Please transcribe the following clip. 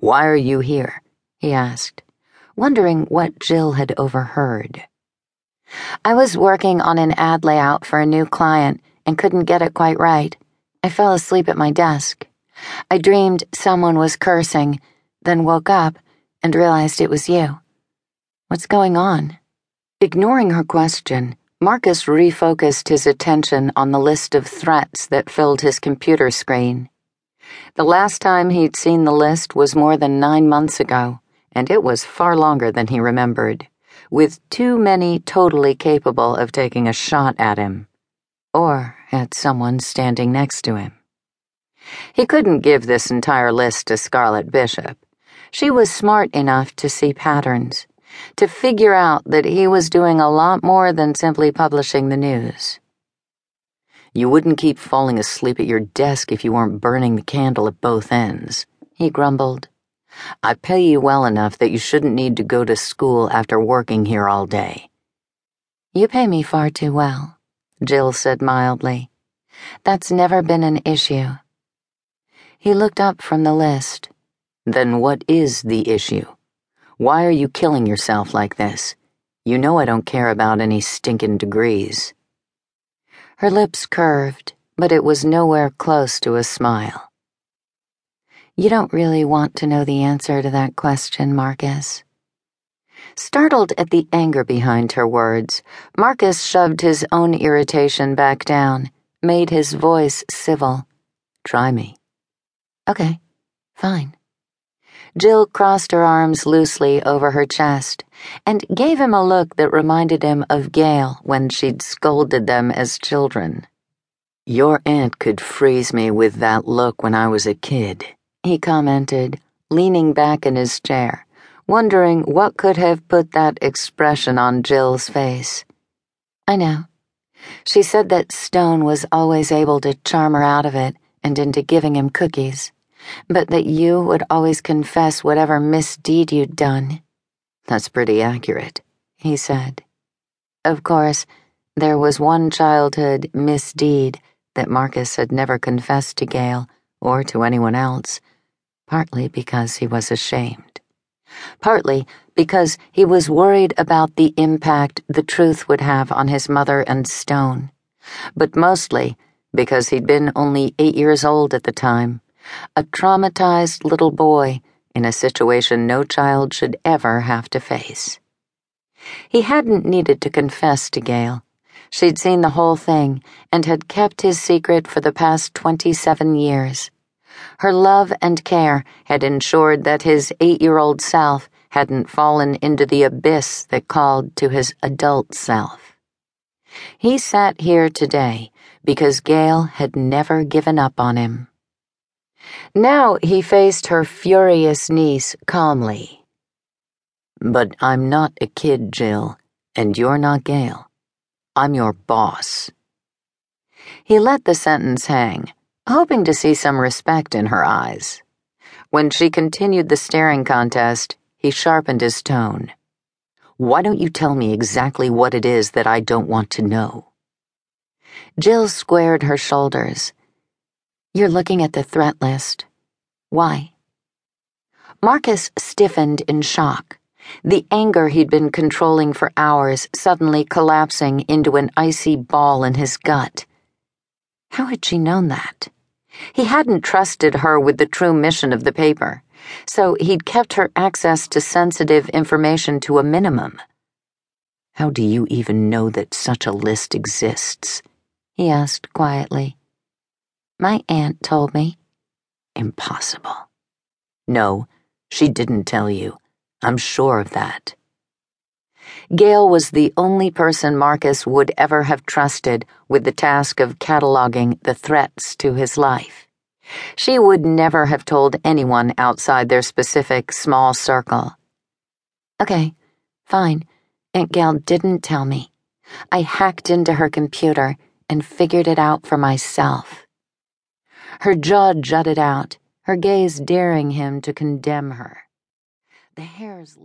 Why are you here? he asked, wondering what Jill had overheard. I was working on an ad layout for a new client and couldn't get it quite right. I fell asleep at my desk. I dreamed someone was cursing, then woke up and realized it was you. What's going on? Ignoring her question, Marcus refocused his attention on the list of threats that filled his computer screen. The last time he'd seen the list was more than nine months ago, and it was far longer than he remembered, with too many totally capable of taking a shot at him. Or at someone standing next to him. He couldn't give this entire list to Scarlett Bishop. She was smart enough to see patterns to figure out that he was doing a lot more than simply publishing the news. You wouldn't keep falling asleep at your desk if you weren't burning the candle at both ends, he grumbled. I pay you well enough that you shouldn't need to go to school after working here all day. You pay me far too well, Jill said mildly. That's never been an issue. He looked up from the list. Then what is the issue? Why are you killing yourself like this? You know I don't care about any stinking degrees. Her lips curved, but it was nowhere close to a smile. You don't really want to know the answer to that question, Marcus. Startled at the anger behind her words, Marcus shoved his own irritation back down, made his voice civil. Try me. Okay, fine. Jill crossed her arms loosely over her chest and gave him a look that reminded him of Gail when she'd scolded them as children. Your aunt could freeze me with that look when I was a kid, he commented, leaning back in his chair, wondering what could have put that expression on Jill's face. I know. She said that Stone was always able to charm her out of it and into giving him cookies but that you would always confess whatever misdeed you'd done. That's pretty accurate, he said. Of course, there was one childhood misdeed that Marcus had never confessed to Gail or to anyone else, partly because he was ashamed, partly because he was worried about the impact the truth would have on his mother and Stone, but mostly because he'd been only eight years old at the time a traumatized little boy in a situation no child should ever have to face. He hadn't needed to confess to Gail. She'd seen the whole thing and had kept his secret for the past 27 years. Her love and care had ensured that his eight year old self hadn't fallen into the abyss that called to his adult self. He sat here today because Gail had never given up on him. Now he faced her furious niece calmly. But I'm not a kid, Jill, and you're not Gail. I'm your boss. He let the sentence hang, hoping to see some respect in her eyes. When she continued the staring contest, he sharpened his tone. Why don't you tell me exactly what it is that I don't want to know? Jill squared her shoulders you're looking at the threat list. Why? Marcus stiffened in shock, the anger he'd been controlling for hours suddenly collapsing into an icy ball in his gut. How had she known that? He hadn't trusted her with the true mission of the paper, so he'd kept her access to sensitive information to a minimum. How do you even know that such a list exists? he asked quietly. My aunt told me. Impossible. No, she didn't tell you. I'm sure of that. Gail was the only person Marcus would ever have trusted with the task of cataloging the threats to his life. She would never have told anyone outside their specific small circle. Okay, fine. Aunt Gail didn't tell me. I hacked into her computer and figured it out for myself. Her jaw jutted out, her gaze daring him to condemn her. The hairs